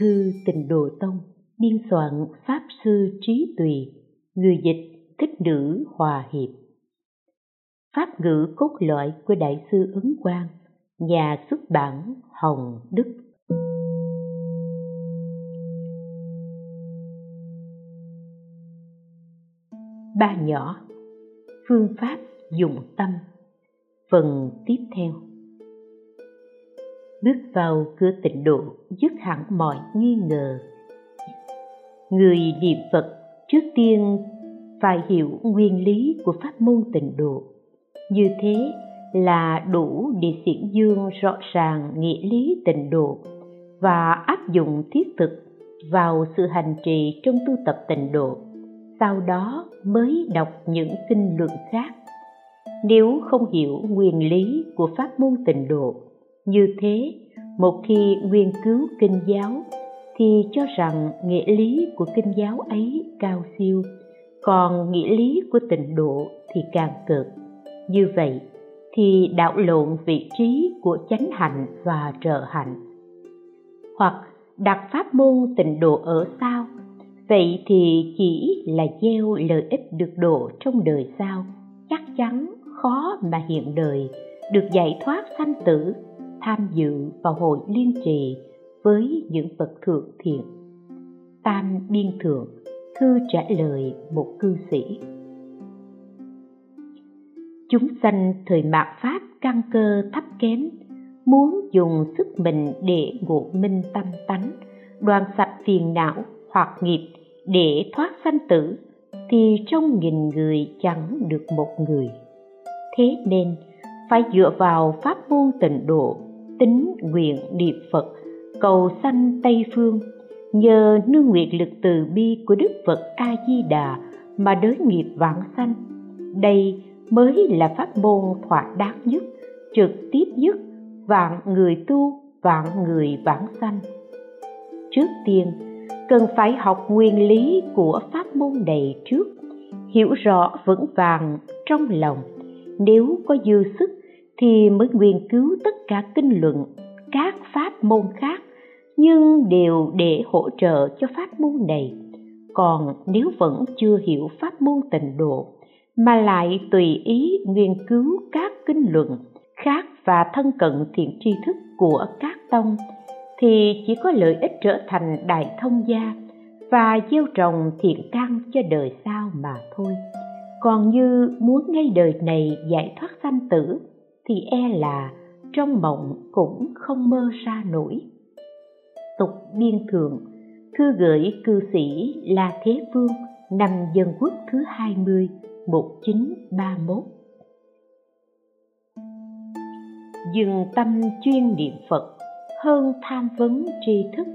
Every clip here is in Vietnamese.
Thư tình đồ Tông, Biên soạn Pháp Sư Trí Tùy, Người dịch, Thích Nữ Hòa Hiệp. Pháp ngữ cốt lõi của Đại sư Ấn Quang, Nhà xuất bản Hồng Đức. Ba nhỏ, Phương pháp dụng tâm, Phần tiếp theo bước vào cửa tịnh độ, dứt hẳn mọi nghi ngờ. Người niệm phật trước tiên phải hiểu nguyên lý của pháp môn tịnh độ. Như thế là đủ để xiển dương rõ ràng nghĩa lý tịnh độ và áp dụng thiết thực vào sự hành trì trong tu tập tịnh độ, sau đó mới đọc những kinh luận khác. Nếu không hiểu nguyên lý của pháp môn tịnh độ như thế, một khi nghiên cứu kinh giáo, thì cho rằng nghĩa lý của kinh giáo ấy cao siêu, còn nghĩa lý của tịnh độ thì càng cực như vậy thì đảo lộn vị trí của chánh hạnh và trợ hạnh. Hoặc đặt pháp môn tịnh độ ở sao? Vậy thì chỉ là gieo lợi ích được độ trong đời sau chắc chắn khó mà hiện đời, được giải thoát sanh tử tham dự vào hội liên trì với những bậc thượng thiện. Tam biên thượng, thư trả lời một cư sĩ. Chúng sanh thời mạt pháp căn cơ thấp kém, muốn dùng sức mình để ngộ minh tâm tánh, đoàn sạch phiền não, hoặc nghiệp để thoát sanh tử, thì trong nghìn người chẳng được một người. Thế nên, phải dựa vào pháp môn tịnh độ tính nguyện niệm phật, cầu sanh tây phương. Nhờ nương nguyện lực từ bi của đức phật a di đà mà đới nghiệp vãng sanh. Đây mới là pháp môn thỏa đáng nhất, trực tiếp nhất, vạn người tu, vạn người vãng sanh. Trước tiên, cần phải học nguyên lý của pháp môn này trước, hiểu rõ vững vàng trong lòng. Nếu có dư sức thì mới nghiên cứu tất cả kinh luận, các pháp môn khác, nhưng đều để hỗ trợ cho pháp môn này. Còn nếu vẫn chưa hiểu pháp môn tịnh độ, mà lại tùy ý nghiên cứu các kinh luận, khác và thân cận thiện tri thức của các tông, thì chỉ có lợi ích trở thành đại thông gia và gieo trồng thiện căn cho đời sau mà thôi. Còn như muốn ngay đời này giải thoát sanh tử thì e là trong mộng cũng không mơ ra nổi. Tục biên thượng thư gửi cư sĩ La Thế Vương, năm dân quốc thứ 20 1931 Dừng tâm chuyên niệm Phật, hơn tham vấn tri thức.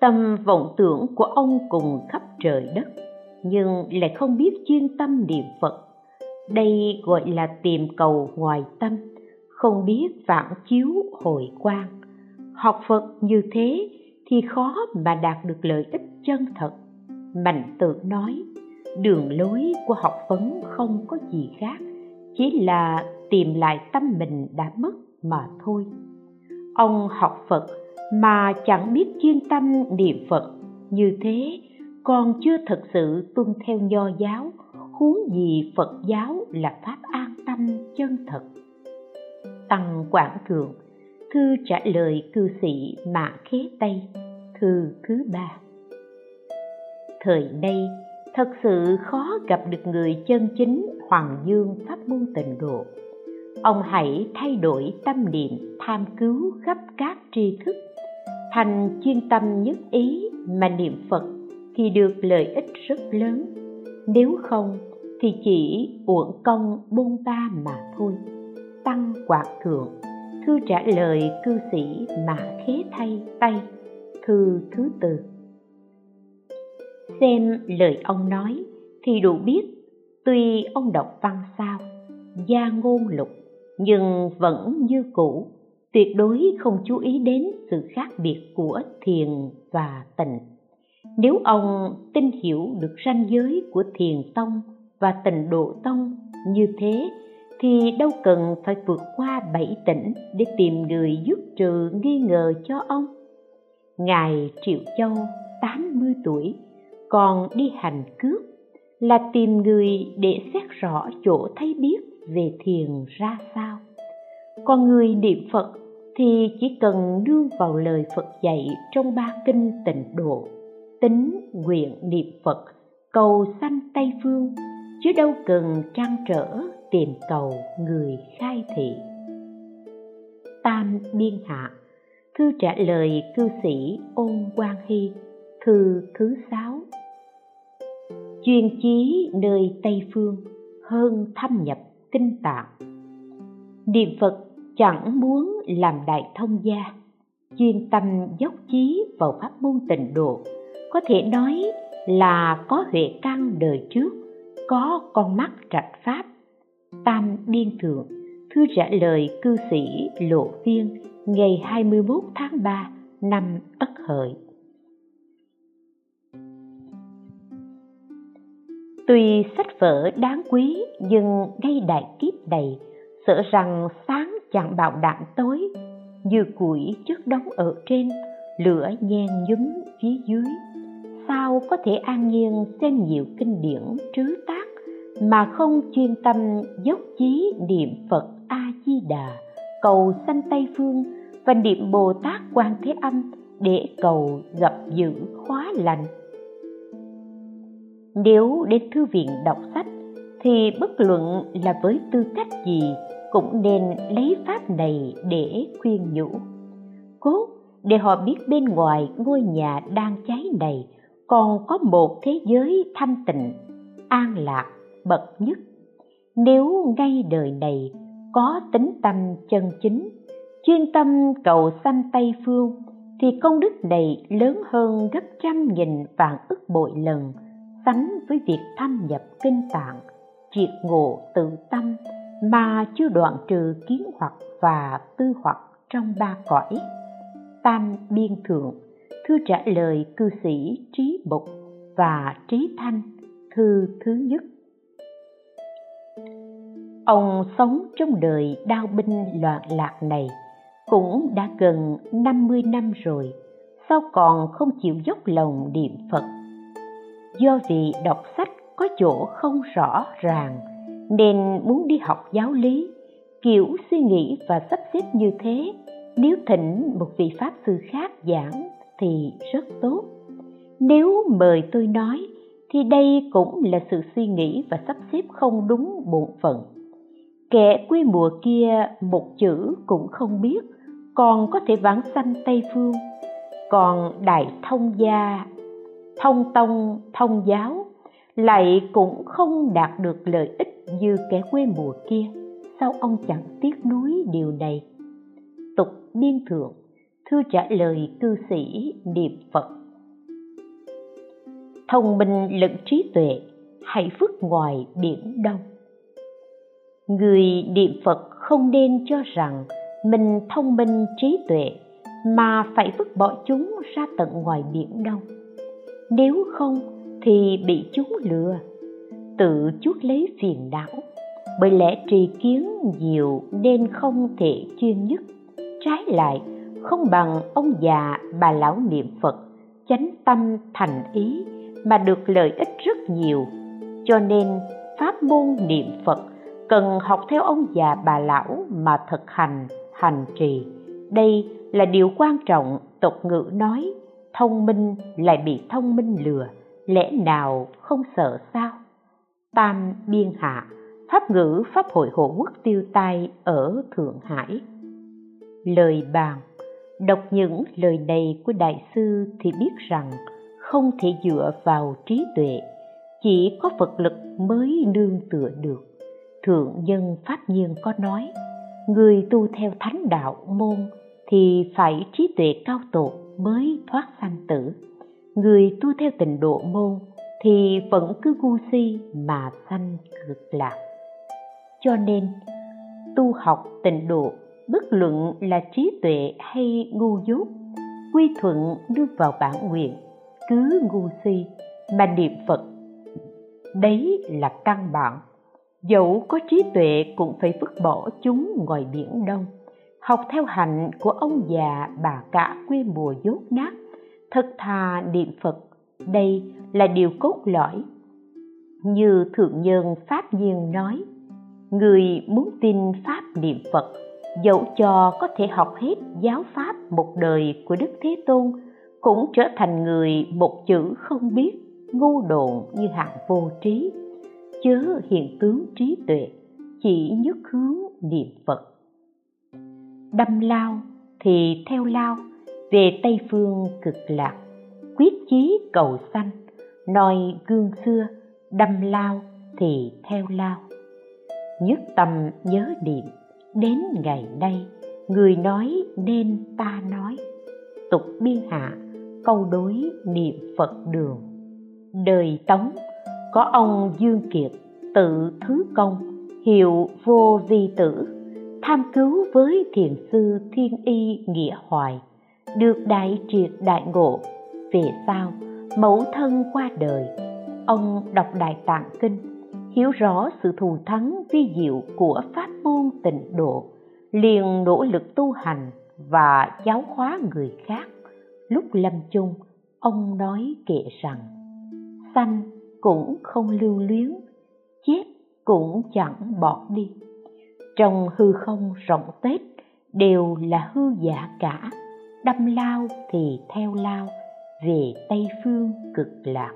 Tâm vọng tưởng của ông cùng khắp trời đất, Nhưng lại không biết chuyên tâm niệm Phật đây gọi là tìm cầu ngoài tâm, không biết phản chiếu hồi quan học phật như thế thì khó mà đạt được lợi ích chân thật. Mạnh tự nói, đường lối của học vấn không có gì khác, chỉ là tìm lại tâm mình đã mất mà thôi. Ông học phật mà chẳng biết chuyên tâm niệm phật, như thế còn chưa thật sự tuân theo nho giáo huống gì phật giáo là pháp an tâm chân thật. Tăng quảng thượng, thư trả lời cư sĩ mã khế tây, thư thứ ba. Thời nay, thật sự khó gặp được người chân chính hoàng dương pháp môn tịnh độ. Ông hãy thay đổi tâm niệm, tham cứu khắp các tri thức, thành chuyên tâm nhất ý mà niệm phật thì được lợi ích rất lớn. Nếu không thì chỉ uổng công bôn ba mà thôi. Tăng quạt thượng, thư trả lời cư sĩ mà khế thay tay, thư thứ tư. Xem lời ông nói thì đủ biết, tuy ông đọc văn sao, gia ngôn lục, nhưng vẫn như cũ, tuyệt đối không chú ý đến sự khác biệt của thiền và tịnh. Nếu ông tin hiểu được ranh giới của thiền tông và tịnh độ tông như thế, thì đâu cần phải vượt qua bảy tỉnh để tìm người giúp trừ nghi ngờ cho ông. Ngài triệu châu 80 tuổi, còn đi hành cướp là tìm người để xét rõ chỗ thấy biết về thiền ra sao. Còn người niệm phật thì chỉ cần nương vào lời phật dạy trong ba kinh tịnh độ, tính nguyện niệm phật, cầu sanh tây phương chứ đâu cần trăn trở tìm cầu người khai thị. Tam biên hạ, thư trả lời cư sĩ ôn quan hy, thư thứ sáu. Chuyên chí nơi tây phương, hơn thâm nhập kinh tạng. Niệm phật chẳng muốn làm đại thông gia, chuyên tâm dốc chí vào pháp môn tịnh độ, có thể nói là có huệ căn đời trước có con mắt trạch pháp, tam điên thượng thư trả lời cư sĩ lộ viên ngày 21 tháng 3 năm Ất Hợi. Tuy sách vở đáng quý nhưng ngay đại kiếp này sợ rằng sáng chẳng bảo đảm tối, như củi chất đóng ở trên, lửa nhen nhúm phía dưới sao có thể an nhiên xem nhiều kinh điển trứ tác mà không chuyên tâm dốc chí niệm phật a di đà cầu sanh tây phương và niệm bồ tát quan thế âm để cầu gặp giữ khóa lành. Nếu đến thư viện đọc sách thì bất luận là với tư cách gì cũng nên lấy pháp này để khuyên nhủ. Cốt để họ biết bên ngoài ngôi nhà đang cháy này còn có một thế giới thanh tịnh, an lạc bậc nhất. Nếu ngay đời này có tính tâm chân chính, chuyên tâm cầu sanh tây phương, thì công đức này lớn hơn gấp trăm nghìn vạn ức bội lần, sánh với việc thâm nhập kinh tạng, triệt ngộ tự tâm mà chưa đoạn trừ kiến hoặc và tư hoặc trong ba cõi. Tam biên thượng, thư trả lời cư sĩ trí bục và trí thanh, thư thứ nhất ông sống trong đời đao binh loạn lạc này cũng đã gần 50 năm rồi, sao còn không chịu dốc lòng niệm Phật? Do vì đọc sách có chỗ không rõ ràng nên muốn đi học giáo lý, kiểu suy nghĩ và sắp xếp như thế, nếu thỉnh một vị pháp sư khác giảng thì rất tốt. Nếu mời tôi nói thì đây cũng là sự suy nghĩ và sắp xếp không đúng bổn phận kẻ quê mùa kia một chữ cũng không biết, còn có thể vãng sanh tây phương. Còn đại thông gia, thông tông, thông giáo lại cũng không đạt được lợi ích như kẻ quê mùa kia. Sao ông chẳng tiếc nuối điều này? Tục biên thượng, thư trả lời cư sĩ niệm phật. Thông minh lẫn trí tuệ hãy phước ngoài biển đông người niệm phật không nên cho rằng mình thông minh trí tuệ mà phải vứt bỏ chúng ra tận ngoài biển đông nếu không thì bị chúng lừa, tự chuốc lấy phiền não. Bởi lẽ trì kiến nhiều nên không thể chuyên nhất. Trái lại, không bằng ông già bà lão niệm phật chánh tâm thành ý mà được lợi ích rất nhiều. Cho nên pháp môn niệm phật cần học theo ông già bà lão mà thực hành hành trì. Đây là điều quan trọng, tục ngữ nói, thông minh lại bị thông minh lừa, lẽ nào không sợ sao? Tam biên hạ, pháp ngữ, pháp hội hộ quốc tiêu tai ở thượng hải. Lời bàn, đọc những lời này của đại sư thì biết rằng không thể dựa vào trí tuệ, chỉ có phật lực mới nương tựa được thượng nhân pháp nhiên có nói, người tu theo thánh đạo môn thì phải trí tuệ cao tột mới thoát sanh tử. Người tu theo tịnh độ môn thì vẫn cứ ngu si mà sanh cực lạc cho nên, tu học tịnh độ bất luận là trí tuệ hay ngu dốt, quy thuận đưa vào bản nguyện, cứ ngu si mà niệm phật. Đấy là căn bản dẫu có trí tuệ cũng phải vứt bỏ chúng ngoài biển đông. Học theo hạnh của ông già bà cả quê mùa dốt nát, thật thà niệm phật. Đây là điều cốt lõi. Như thượng nhân pháp nhiên nói, người muốn tin pháp niệm phật, dẫu cho có thể học hết giáo pháp một đời của đức thế tôn, cũng trở thành người một chữ không biết, ngu độn như hạng vô trí chớ hiện tướng trí tuệ, chỉ nhất hướng niệm phật. Đâm lao thì theo lao, về tây phương cực lạc, quyết chí cầu sanh noi gương xưa, đâm lao thì theo lao. Nhất tâm nhớ niệm, đến ngày nay, người nói nên ta nói. Tục biên hạ, câu đối niệm phật đường, đời tống có ông dương kiệt, tự thứ công, hiệu vô vi tử, tham cứu với thiền sư thiên y nghĩa hoài, được đại triệt đại ngộ. Về sau, mẫu thân qua đời, ông đọc đại tạng kinh, hiểu rõ sự thù thắng vi diệu của pháp môn tịnh độ, liền nỗ lực tu hành và giáo hóa người khác. Lúc lâm chung, ông nói kệ rằng, sanh cũng không lưu luyến, chết cũng chẳng bỏ đi. Trong hư không rộng tết đều là hư giả cả, đâm lao thì theo lao, về tây phương cực lạc.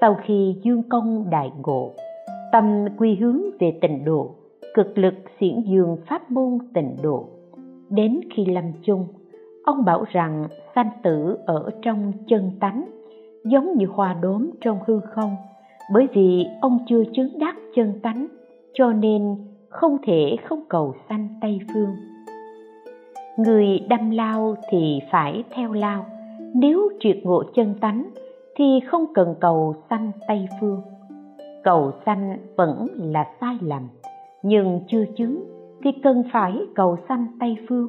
Sau khi dương công đại ngộ, tâm quy hướng về tịnh độ, cực lực xiển dương pháp môn tịnh độ. Đến khi lâm chung, ông bảo rằng sanh tử ở trong chân tánh giống như hoa đốm trong hư không, bởi vì ông chưa chứng đắc chân tánh, cho nên không thể không cầu sanh tây phương. Người đâm lao thì phải theo lao, nếu triệt ngộ chân tánh thì không cần cầu sanh tây phương. Cầu sanh vẫn là sai lầm, nhưng chưa chứng thì cần phải cầu sanh tây phương,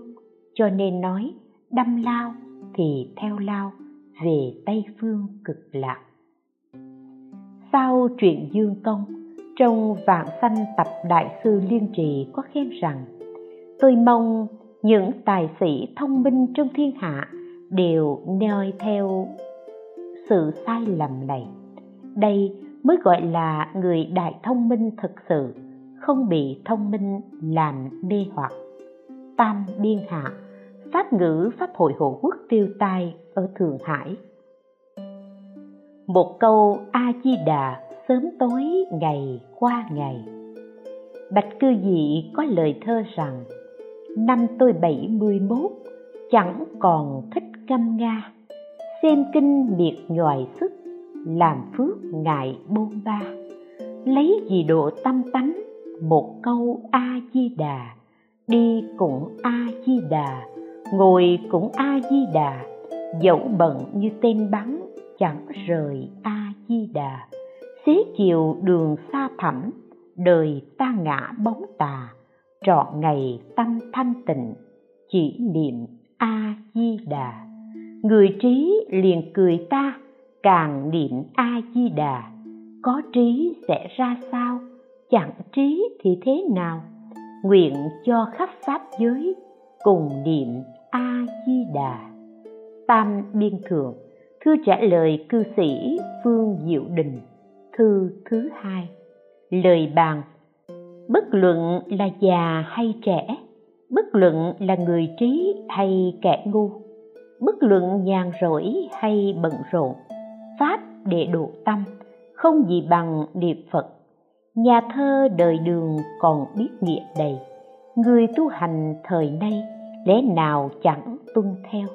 cho nên nói đâm lao thì theo lao về tây phương cực lạc. Sau chuyện dương công trong vạn sanh tập đại sư liên trì có khen rằng, tôi mong những tài sĩ thông minh trong thiên hạ đều noi theo sự sai lầm này. Đây mới gọi là người đại thông minh thực sự, không bị thông minh làm mê hoặc. Tam biên hạ pháp ngữ, pháp hội hộ quốc tiêu tai ở thượng hải. Một câu a di đà sớm tối, ngày qua ngày. Bạch cư dị có lời thơ rằng, năm tôi bảy mươi mốt, chẳng còn thích câm nga. Xem kinh miệt nhòi sức, làm phước ngại bôn ba. Lấy gì độ tâm tánh, một câu a di đà đi cũng a di đà ngồi cũng a di đà dẫu bận như tên bắn, chẳng rời a di đà xế chiều đường xa thẳm, đời ta ngã bóng tà trọn ngày tâm thanh tịnh, chỉ niệm a di đà người trí liền cười ta, càng niệm a di đà có trí sẽ ra sao? Chẳng trí thì thế nào? Nguyện cho khắp pháp giới cùng niệm a di đà tam biên thượng, thư trả lời cư sĩ phương diệu đình, thư thứ hai. Lời bàn, bất luận là già hay trẻ, bất luận là người trí hay kẻ ngu, bất luận nhàn rỗi hay bận rộn, pháp để độ tâm, không gì bằng niệm phật. Nhà thơ đời đường còn biết nghĩa đầy người tu hành thời nay lẽ nào chẳng tuân theo?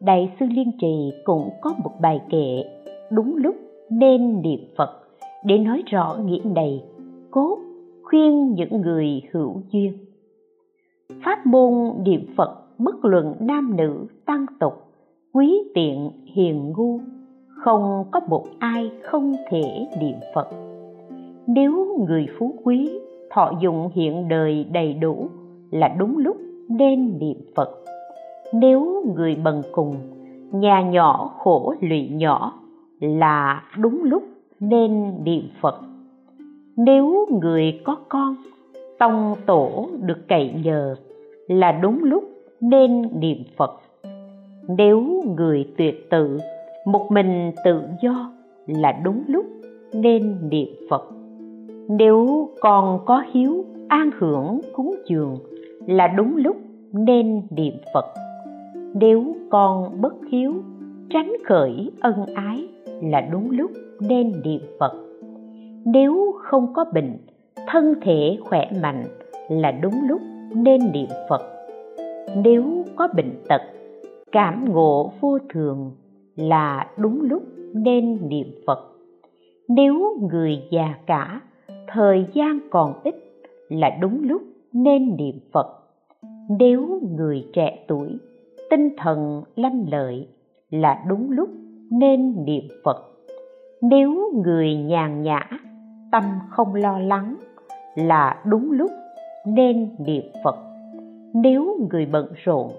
Đại sư liên trì cũng có một bài kệ, đúng lúc nên niệm phật để nói rõ nghĩa này cốt khuyên những người hữu duyên. Pháp môn niệm phật bất luận nam nữ, tăng tục, quý tiện, hiền ngu, không có một ai không thể niệm phật. Nếu người phú quý thọ dụng hiện đời đầy đủ là đúng lúc nên niệm phật. Nếu người bần cùng, nhà nhỏ khổ lụy nhỏ là đúng lúc nên niệm phật. Nếu người có con, tông tổ được cậy nhờ là đúng lúc nên niệm phật. Nếu người tuyệt tự, một mình tự do là đúng lúc nên niệm phật nếu còn có hiếu, an hưởng, cúng dường là đúng lúc nên niệm phật. Nếu con bất hiếu, tránh khởi ân ái là đúng lúc nên niệm phật. Nếu không có bệnh, thân thể khỏe mạnh là đúng lúc nên niệm phật. Nếu có bệnh tật, cảm ngộ vô thường là đúng lúc nên niệm phật. Nếu người già cả thời gian còn ít là đúng lúc nên niệm phật. Nếu người trẻ tuổi, tinh thần lanh lợi là đúng lúc nên niệm phật. Nếu người nhàn nhã, tâm không lo lắng là đúng lúc nên niệm phật. Nếu người bận rộn,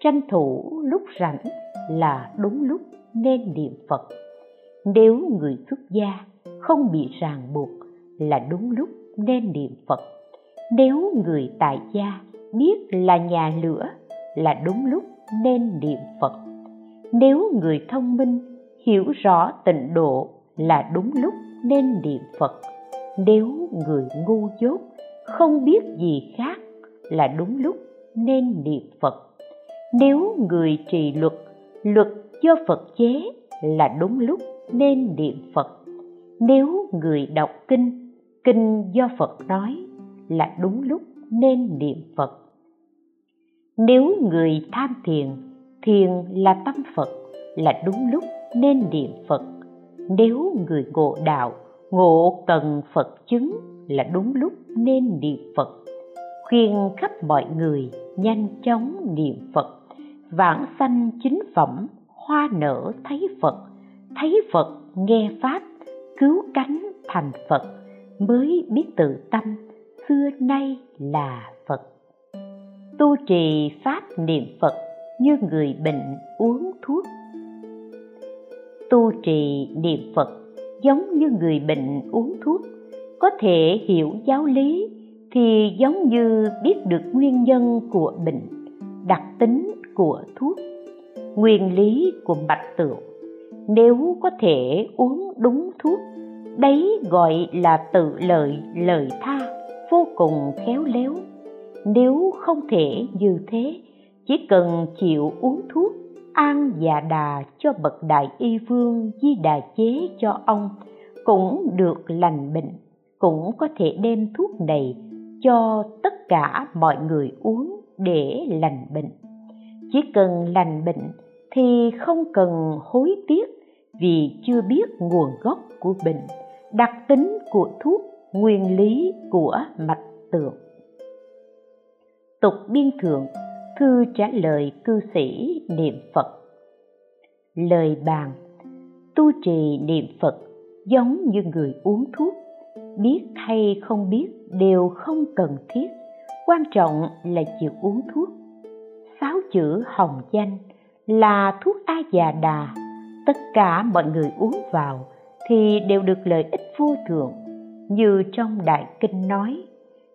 tranh thủ lúc rảnh là đúng lúc nên niệm phật. Nếu người xuất gia không bị ràng buộc là đúng lúc nên niệm phật. Nếu người tại gia biết là nhà lửa, là đúng lúc nên niệm phật. Nếu người thông minh hiểu rõ tịnh độ, là đúng lúc nên niệm phật. Nếu người ngu dốt không biết gì khác, là đúng lúc nên niệm phật. Nếu người trì luật luật do phật chế, là đúng lúc nên niệm phật. Nếu người đọc kinh kinh do phật nói là đúng lúc nên niệm phật. Nếu người tham thiền thiền là tâm phật, là đúng lúc nên niệm phật. Nếu người ngộ đạo, ngộ cần phật chứng là đúng lúc nên niệm phật. Khuyên khắp mọi người nhanh chóng niệm phật. Vãng sanh chính phẩm, hoa nở thấy phật. Thấy phật, nghe pháp, cứu cánh thành phật mới biết tự tâm, xưa nay là phật. Tu trì pháp niệm phật như người bệnh uống thuốc. Tu trì niệm phật giống như người bệnh uống thuốc, có thể hiểu giáo lý thì giống như biết được nguyên nhân của bệnh, đặc tính của thuốc, nguyên lý của bạch tượng nếu có thể uống đúng thuốc đấy gọi là tự lợi lời tha, vô cùng khéo léo. Nếu không thể như thế, chỉ cần chịu uống thuốc, an dạ đà cho bậc đại y vương di đà chế cho ông, cũng được lành bệnh, cũng có thể đem thuốc này cho tất cả mọi người uống để lành bệnh. Chỉ cần lành bệnh thì không cần hối tiếc vì chưa biết nguồn gốc của bệnh đặc tính của thuốc, nguyên lý của mạch tượng tục biên thượng thư trả lời cư sĩ niệm phật. Lời bàn, tu trì niệm phật giống như người uống thuốc, biết hay không biết đều không cần thiết, quan trọng là chịu uống thuốc. Sáu chữ hồng danh là thuốc a già đà, tất cả mọi người uống vào thì đều được lợi ích vô thượng như trong đại kinh nói,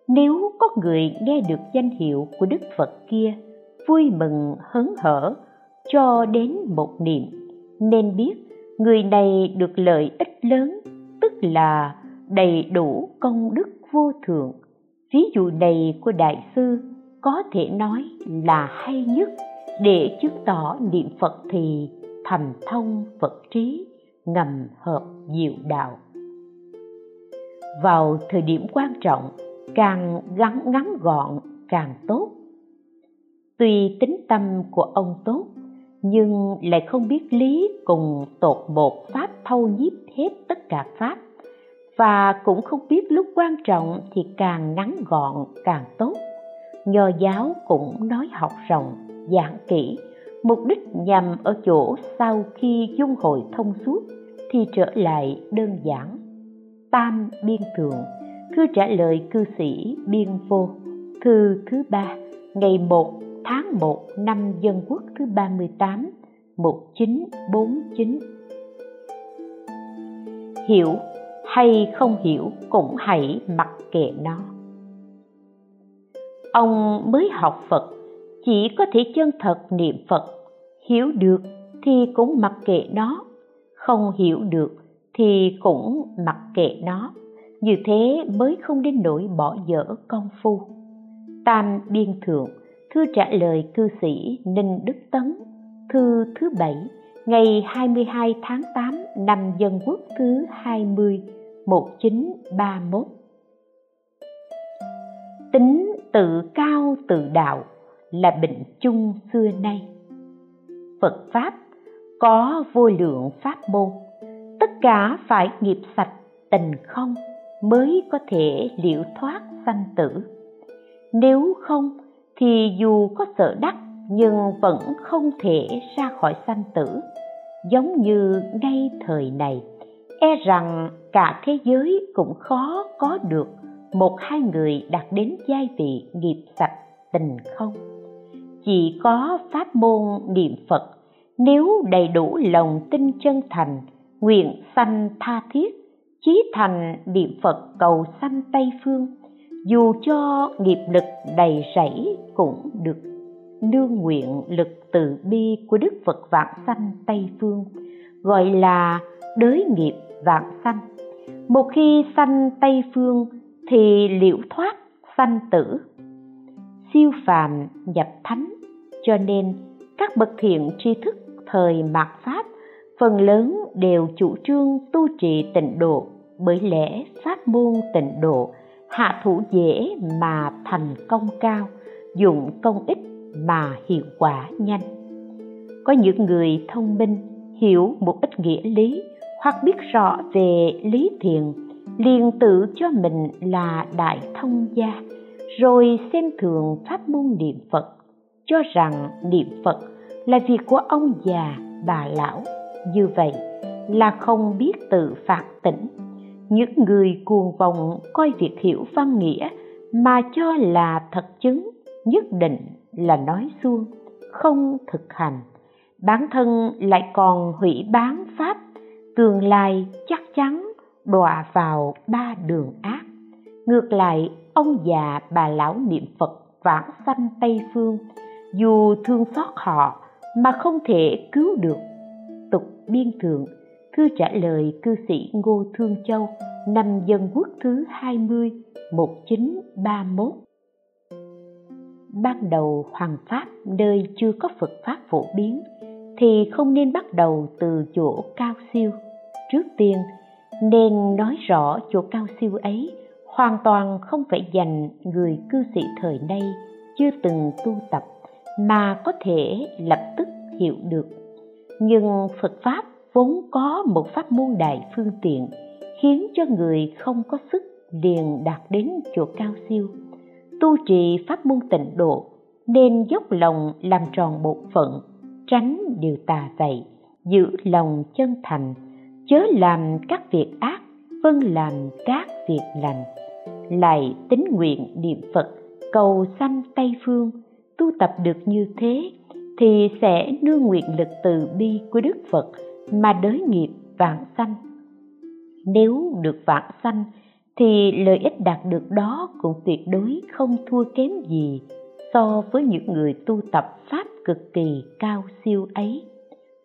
nếu có người nghe được danh hiệu của đức phật kia, vui mừng, hớn hở, cho đến một niệm, nên biết người này được lợi ích lớn, tức là đầy đủ công đức vô thượng ví dụ này của đại sư có thể nói là hay nhất. Để chứng tỏ niệm phật thì thành thông phật trí ngầm hợp diệu đạo. Vào thời điểm quan trọng, càng gắn ngắn gọn càng tốt. Tuy tính tâm của ông tốt, nhưng lại không biết lý cùng tột một pháp thâu nhiếp hết tất cả pháp, và cũng không biết lúc quan trọng thì càng ngắn gọn càng tốt. Nho giáo cũng nói học rộng, giảng kỹ mục đích nhằm ở chỗ sau khi dung hội thông suốt thì trở lại đơn giản. Tam biên thượng, thư trả lời cư sĩ biên vô, thư thứ ba, ngày 1 tháng 1 năm dân quốc thứ 38 1949 hiểu hay không hiểu cũng hãy mặc kệ nó. Ông mới học phật chỉ có thể chân thật niệm phật. Hiểu được thì cũng mặc kệ nó, không hiểu được thì cũng mặc kệ nó. Như thế mới không đến nỗi bỏ dở công phu. Tam biên thượng, thư trả lời cư sĩ ninh đức tấn, thư thứ bảy, ngày 22 tháng 8 năm Dân Quốc thứ 20 1931 Tính tự cao tự đạo là bệnh chung xưa nay. Phật Pháp có vô lượng pháp môn, tất cả phải nghiệp sạch tình không mới có thể liễu thoát sanh tử. Nếu không thì dù có sợ đắc nhưng vẫn không thể ra khỏi sanh tử. Giống như ngay thời này e rằng cả thế giới cũng khó có được một hai người đạt đến giai vị nghiệp sạch tình không chỉ có pháp môn niệm phật. Nếu đầy đủ lòng tin chân thành, nguyện sanh tha thiết, chí thành niệm phật cầu sanh tây phương, dù cho nghiệp lực đầy rẫy cũng được nương nguyện lực từ bi của đức phật vạn sanh tây phương, gọi là đới nghiệp vạn sanh. Một khi sanh tây phương thì liễu thoát sanh tử? Siêu phàm nhập thánh cho nên, các bậc thiện tri thức thời mạt pháp phần lớn đều chủ trương tu trì tịnh độ bởi lẽ pháp môn tịnh độ hạ thủ dễ mà thành công cao, dụng công ít mà hiệu quả nhanh. Có những người thông minh, hiểu một ít nghĩa lý hoặc biết rõ về lý thiền, liền tự cho mình là đại thông gia, rồi xem thường pháp môn niệm phật cho rằng niệm phật là việc của ông già, bà lão. Như vậy là không biết tự phạt tỉnh. Những người cuồng vọng coi việc hiểu văn nghĩa mà cho là thật chứng, nhất định là nói suông, không thực hành. Bản thân lại còn hủy bán pháp, tương lai chắc chắn đọa vào ba đường ác. Ngược lại, ông già, bà lão niệm phật vãng sanh tây phương dù thương xót họ mà không thể cứu được. Tục biên thượng, thư trả lời cư sĩ Ngô Thương Châu, năm Dân Quốc thứ 20 1931 Ban đầu hoàng pháp nơi chưa có Phật pháp phổ biến thì không nên bắt đầu từ chỗ cao siêu. Trước tiên, nên nói rõ chỗ cao siêu ấy hoàn toàn không phải dành người cư sĩ thời nay chưa từng tu tập mà có thể lập tức hiểu được. Nhưng phật pháp vốn có một pháp môn đại phương tiện, khiến cho người không có sức liền đạt đến chỗ cao siêu. Tu trì pháp môn tịnh độ, nên dốc lòng làm tròn bổn phận, tránh điều tà vậy giữ lòng chân thành, chớ làm các việc ác vâng làm các việc lành. Lại tính nguyện niệm phật, cầu sanh tây phương tu tập được như thế thì sẽ nương nguyện lực từ bi của Đức Phật mà đới nghiệp vạn sanh. Nếu được vạn sanh thì lợi ích đạt được đó cũng tuyệt đối không thua kém gì so với những người tu tập pháp cực kỳ cao siêu ấy.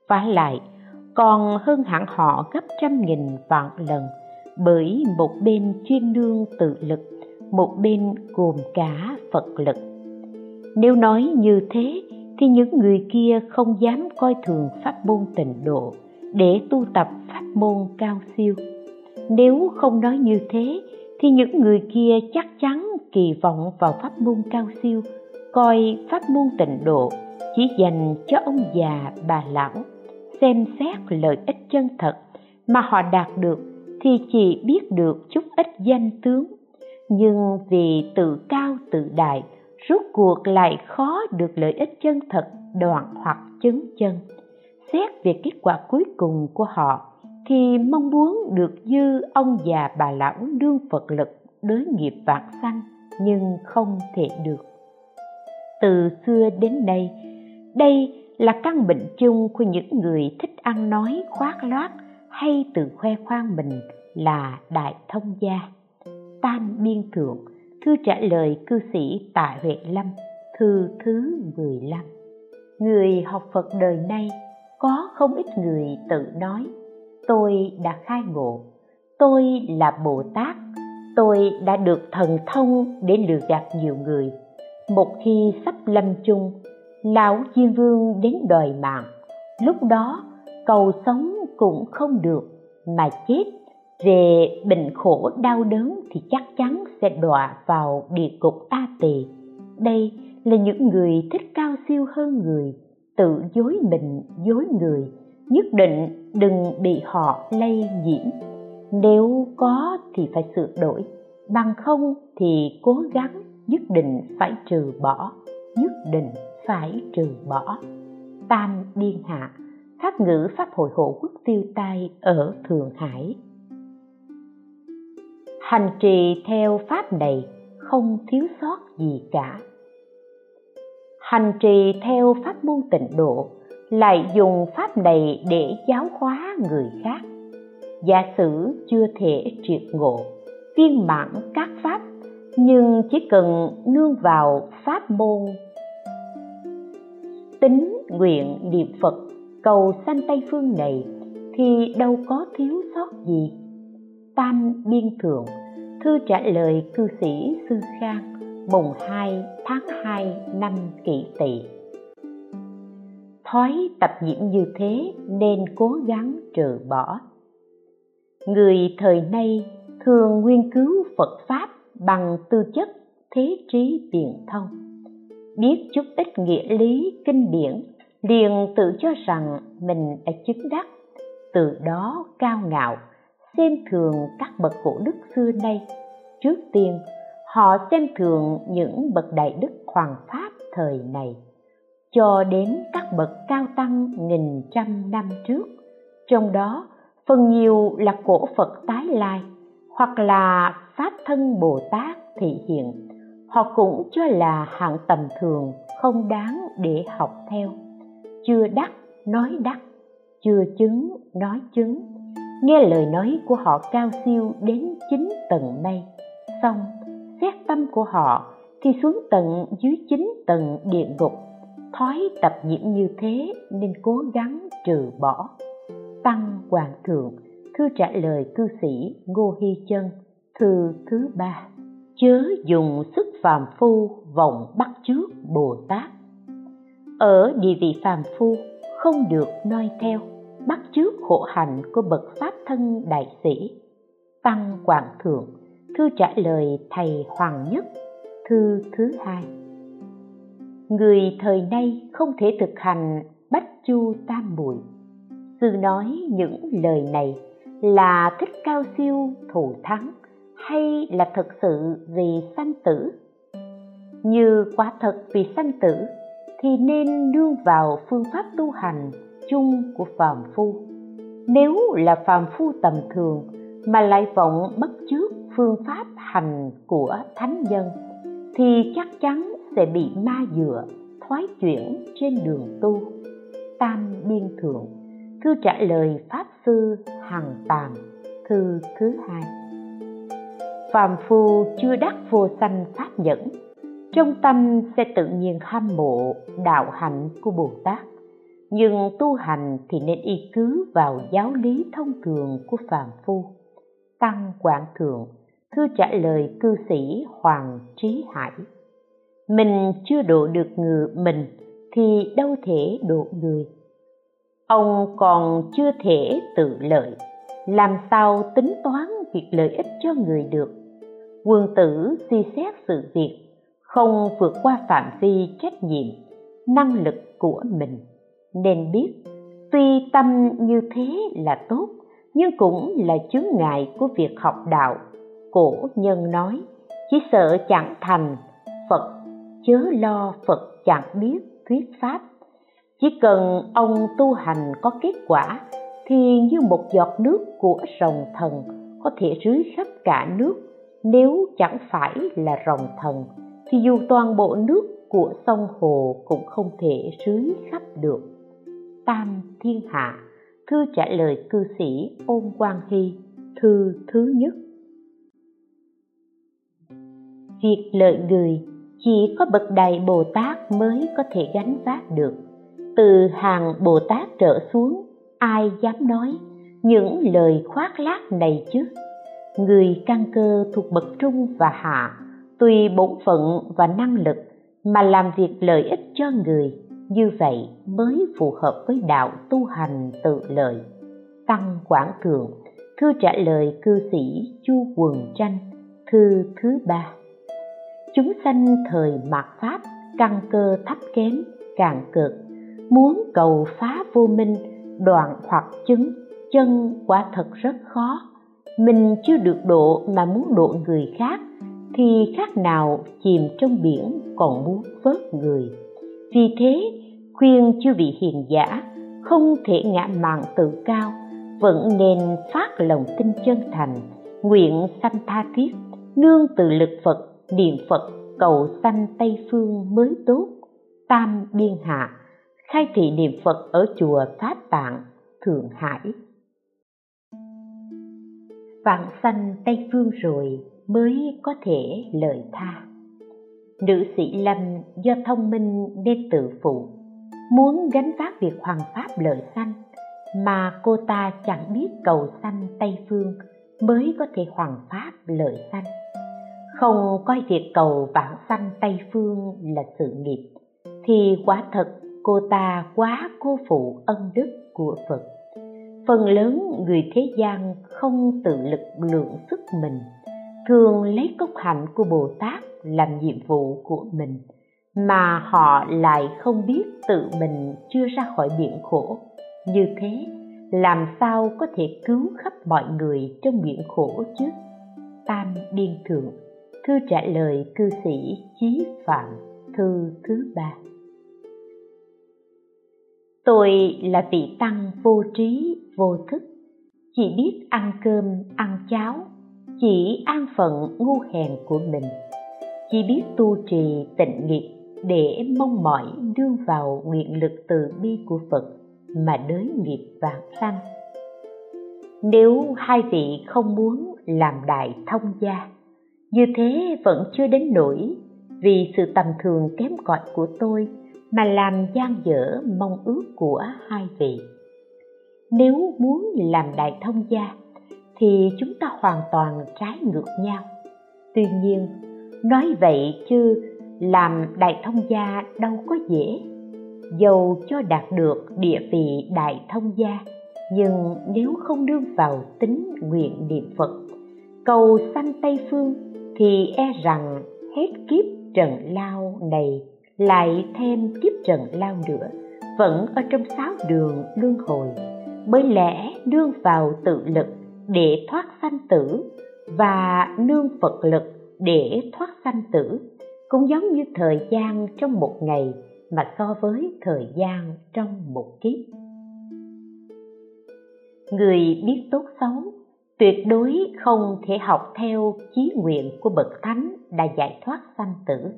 Và lại, còn hơn hẳn họ gấp trăm nghìn vạn lần bởi một bên chuyên nương tự lực, một bên gồm cả Phật lực. Nếu nói như thế, thì những người kia không dám coi thường pháp môn tịnh độ, để tu tập pháp môn cao siêu. Nếu không nói như thế, thì những người kia chắc chắn kỳ vọng vào pháp môn cao siêu, coi pháp môn tịnh độ chỉ dành cho ông già bà lão, xem xét lợi ích chân thật mà họ đạt được thì chỉ biết được chút ít danh tướng. Nhưng vì tự cao tự đại rốt cuộc lại khó được lợi ích chân thật, đoạn hoặc chứng chân. Xét về kết quả cuối cùng của họ, thì mong muốn được dư ông già bà lão đương phật lực đối nghiệp vạn sanh, nhưng không thể được. Từ xưa đến nay, đây là căn bệnh chung của những người thích ăn nói, khoác loát hay tự khoe khoang mình là đại thông gia. Tam biên thượng thư trả lời cư sĩ tại huệ lâm, thư thứ 15 người học phật đời nay, có không ít người tự nói, tôi đã khai ngộ, tôi là bồ tát, tôi đã được thần thông để lừa gạt nhiều người. Một khi sắp lâm chung, lão diêm vương đến đòi mạng, lúc đó cầu sống cũng không được mà chết về bệnh khổ đau đớn thì chắc chắn sẽ đọa vào địa cục a tỳ. Đây là những người thích cao siêu hơn người, tự dối mình, dối người. Nhất định đừng bị họ lây nhiễm. Nếu có thì phải sửa đổi, bằng không thì cố gắng nhất định phải trừ bỏ, nhất định phải trừ bỏ. Tam biên hạ, pháp ngữ pháp hội hộ quốc tiêu tai ở thượng hải hành trì theo pháp này không thiếu sót gì cả. Hành trì theo pháp môn tịnh độ lại dùng pháp này để giáo hóa người khác. Giả sử chưa thể triệt ngộ, viên mãn các pháp, nhưng chỉ cần nương vào pháp môn. Tính nguyện niệm phật, cầu sanh tây phương này thì đâu có thiếu sót gì tam biên thượng thư trả lời cư sĩ sư khang, mùng 2 tháng 2 năm kỷ tỵ. Thói tập nhiễm như thế nên cố gắng trừ bỏ. Người thời nay thường nghiên cứu phật pháp bằng tư chất, thế trí biện thông. Biết chút ít nghĩa lý, kinh điển, liền tự cho rằng mình đã chứng đắc, từ đó cao ngạo xem thường các bậc cổ đức xưa nay. Trước tiên, họ xem thường những bậc đại đức hoàng pháp thời này. Cho đến các bậc cao tăng nghìn trăm năm trước, trong đó phần nhiều là cổ phật tái lai, hoặc là pháp thân bồ tát thị hiện. Họ cũng cho là hạng tầm thường, không đáng để học theo. Chưa đắc, nói đắc, chưa chứng, nói chứng nghe lời nói của họ cao siêu đến chín tầng mây xong, xét tâm của họ thì xuống tận dưới chín tầng địa ngục. Thói tập nhiễm như thế nên cố gắng trừ bỏ. Tăng hoàng thượng, thư trả lời cư sĩ ngô hy chân, thư thứ ba. Chớ dùng sức phàm phu vọng bắt chước bồ tát. Ở địa vị phàm phu không được noi theo bắt chước khổ hạnh của bậc pháp thân đại sĩ. Tăng quảng thượng, thư trả lời thầy hoàng nhất, thư thứ hai. Người thời nay không thể thực hành bách chu tam muội. Sư nói những lời này là thích cao siêu thù thắng hay là thật sự vì sanh tử? Như quả thật vì sanh tử thì nên nương vào phương pháp tu hành chung của phàm phu. Nếu là phàm phu tầm thường, mà lại vọng bất chước phương pháp hành của thánh nhân, thì chắc chắn sẽ bị ma dựa, thoái chuyển trên đường tu. Tam biên thượng, thư trả lời pháp sư hằng tàm thư thứ hai. Phàm phu chưa đắc vô sanh pháp nhẫn, trong tâm sẽ tự nhiên hâm mộ đạo hạnh của bồ tát nhưng tu hành thì nên y cứ vào giáo lý thông thường của phàm phu. Tăng quảng thượng, thư trả lời cư sĩ hoàng trí hải. Mình chưa độ được người mình thì đâu thể độ người. Ông còn chưa thể tự lợi, làm sao tính toán việc lợi ích cho người được? Quân tử suy xét sự việc, không vượt qua phạm vi trách nhiệm, năng lực của mình nên biết, tuy tâm như thế là tốt, nhưng cũng là chướng ngại của việc học đạo. Cổ nhân nói, chỉ sợ chẳng thành, phật chớ lo phật chẳng biết thuyết pháp. Chỉ cần ông tu hành có kết quả, thì như một giọt nước của rồng thần có thể rưới khắp cả nước, nếu chẳng phải là rồng thần, thì dù toàn bộ nước của sông hồ cũng không thể rưới khắp được tam thiên hạ. Thư trả lời cư sĩ ôn quang hy, thư thứ nhất. Việc lợi người, chỉ có bậc đại bồ tát mới có thể gánh vác được. Từ hàng bồ tát trở xuống, ai dám nói những lời khoác lác này chứ? Người căn cơ thuộc bậc trung và hạ, tùy bổn phận và năng lực mà làm việc lợi ích cho người như vậy mới phù hợp với đạo tu hành tự lợi. Tăng quảng thượng, thư trả lời cư sĩ chu quần tranh, thư thứ ba. Chúng sanh thời mạt pháp căn cơ thấp kém càng cực muốn cầu phá vô minh, đoạn hoặc chứng, chân quả thật rất khó. Mình chưa được độ mà muốn độ người khác, thì khác nào chìm trong biển còn muốn vớt người vì thế, khuyên chư vị hiền giả, không thể ngã mạn tự cao, vẫn nên phát lòng tin chân thành, nguyện sanh tha thiết, nương từ lực phật, niệm phật, cầu sanh tây phương mới tốt. Tam biên hạ, khai thị niệm phật ở chùa pháp tạng, thượng hải. Vạn sanh tây phương rồi mới có thể lợi tha nữ sĩ lâm do thông minh nên tự phụ, muốn gánh vác việc hoàng pháp lợi sanh, mà cô ta chẳng biết cầu sanh tây phương mới có thể hoàng pháp lợi sanh. Không coi việc cầu vãng sanh tây phương là sự nghiệp, thì quả thật cô ta quá cô phụ ân đức của phật. Phần lớn người thế gian không tự lực lượng sức mình thường lấy cốc hạnh của bồ tát làm nhiệm vụ của mình, mà họ lại không biết tự mình chưa ra khỏi biển khổ. Như thế, làm sao có thể cứu khắp mọi người trong biển khổ chứ? Tam biên thượng, thư trả lời cư sĩ chí phạm, thư thứ ba. Tôi là vị tăng vô trí, vô thức, chỉ biết ăn cơm, ăn cháo chỉ an phận ngu hèn của mình. Chỉ biết tu trì tịnh nghiệp để mong mỏi đương vào nguyện lực từ bi của phật mà đới nghiệp vạn sanh. Nếu hai vị không muốn làm đại thông gia, như thế vẫn chưa đến nỗi vì sự tầm thường kém cỏi của tôi mà làm gian dở mong ước của hai vị. Nếu muốn làm đại thông gia thì chúng ta hoàn toàn trái ngược nhau. Tuy nhiên, nói vậy chứ làm đại thông gia đâu có dễ. Dầu cho đạt được địa vị đại thông gia, nhưng nếu không đương vào tính nguyện niệm phật, cầu sanh tây phương thì e rằng hết kiếp trần lao này lại thêm kiếp trần lao nữa, vẫn ở trong sáu đường luân hồi. Bởi lẽ đương vào tự lực để thoát sanh tử và nương phật lực để thoát sanh tử, cũng giống như thời gian trong một ngày mà so với thời gian trong một kiếp. Người biết tốt xấu tuyệt đối không thể học theo chí nguyện của bậc thánh đã giải thoát sanh tử.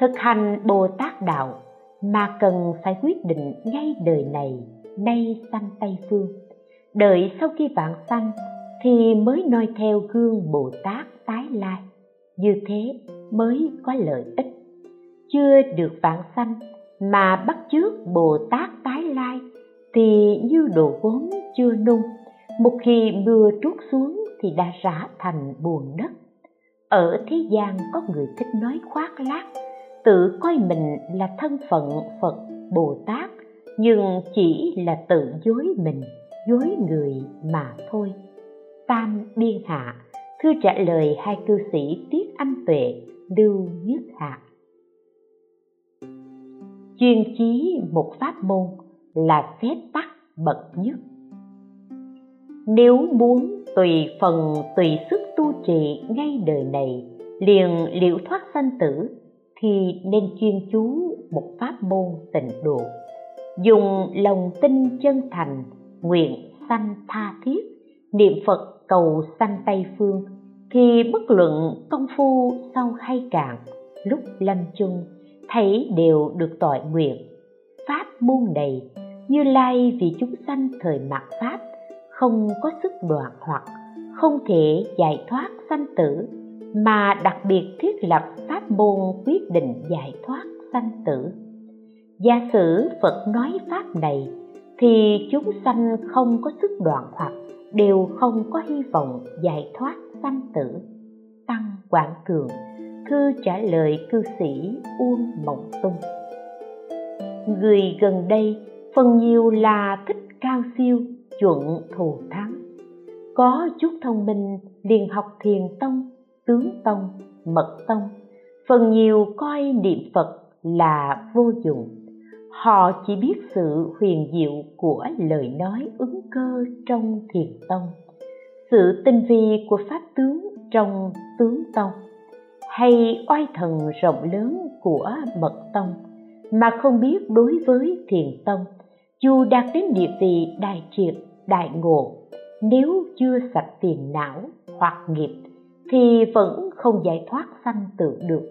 Thực hành bồ tát đạo mà cần phải quyết định ngay đời này, nay sanh tây phương đợi sau khi vạn sanh thì mới noi theo gương bồ tát tái lai. Như thế mới có lợi ích. Chưa được vạn sanh mà bắt chước bồ tát tái lai thì như đồ gốm chưa nung, một khi mưa trút xuống thì đã rã thành buồn đất. Ở thế gian có người thích nói khoác lác, tự coi mình là thân phận phật bồ tát, nhưng chỉ là tự dối mình dối người mà thôi. Tam biên hạ thư trả lời hai cư sĩ tiết anh tuệ, lưu nhất hạ. Chuyên chí một pháp môn là phép tắc bậc nhất. Nếu muốn tùy phần tùy sức tu trì ngay đời này, liền liễu thoát sanh tử, thì nên chuyên chú một pháp môn tịnh độ. Dùng lòng tin chân thành nguyện sanh tha thiết, niệm phật cầu sanh tây phương, thì bất luận công phu sâu hay cạn, lúc lâm chung, thấy đều được tội nguyện. Pháp môn này, như lai vì chúng sanh thời mạt pháp, không có sức đoạn hoặc, không thể giải thoát sanh tử, mà đặc biệt thiết lập pháp môn quyết định giải thoát sanh tử. Giả sử phật nói pháp này thì chúng sanh không có sức đoạn hoặc đều không có hy vọng giải thoát sanh tử. Tăng quảng cường, thư trả lời cư sĩ uông mộng tung. Người gần đây, phần nhiều là thích cao siêu, chuẩn thù thắng. Có chút thông minh, liền học thiền tông, tướng tông, mật tông. Phần nhiều coi niệm phật là vô dụng họ chỉ biết sự huyền diệu của lời nói ứng cơ trong thiền tông, sự tinh vi của pháp tướng trong tướng tông, hay oai thần rộng lớn của mật tông, mà không biết đối với thiền tông, dù đạt đến địa vị đại triệt, đại ngộ, nếu chưa sạch tiền não hoặc nghiệp, thì vẫn không giải thoát sanh tử được.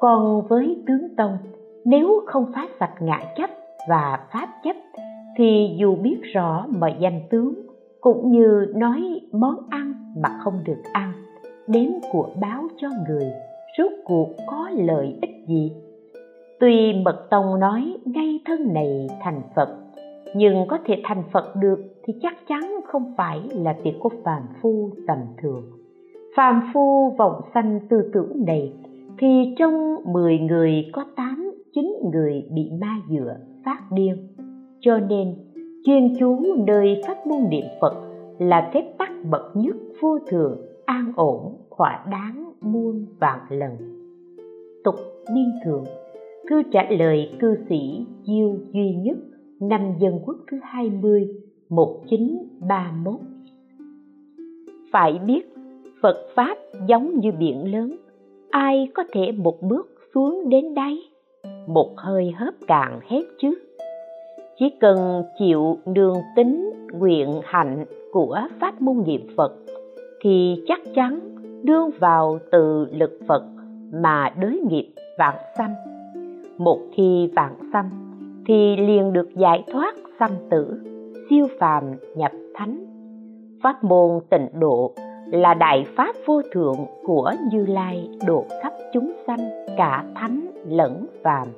Còn với tướng tông nếu không phá sạch ngã chấp và pháp chấp thì dù biết rõ mọi danh tướng cũng như nói món ăn mà không được ăn đếm của báo cho người rốt cuộc có lợi ích gì? Tuy mật tông nói ngay thân này thành phật nhưng có thể thành phật được thì chắc chắn không phải là việc của phàm phu tầm thường. Phàm phu vọng sanh tư tưởng này thì trong 10 người có 8, chính người bị ma dựa, phát điên. Cho nên, chuyên chú nơi pháp môn niệm Phật là phép tắc bậc nhất vô thường, an ổn, thỏa đáng muôn vạn lần. Tục biên thường thư trả lời cư sĩ Diêu duy nhất năm dân quốc thứ 20, 1931. Phải biết, Phật Pháp giống như biển lớn, ai có thể một bước xuống đến đáy một hơi hớp cạn hết chứ chỉ cần chịu đường tính nguyện hạnh của pháp môn niệm phật, thì chắc chắn đương vào từ lực phật mà đới nghiệp vạn sanh. Một khi vạn sanh, thì liền được giải thoát sanh tử, siêu phàm nhập thánh. Pháp môn tịnh độ là đại pháp vô thượng của Như Lai độ khắp chúng sanh cả thánh lẫn phàm.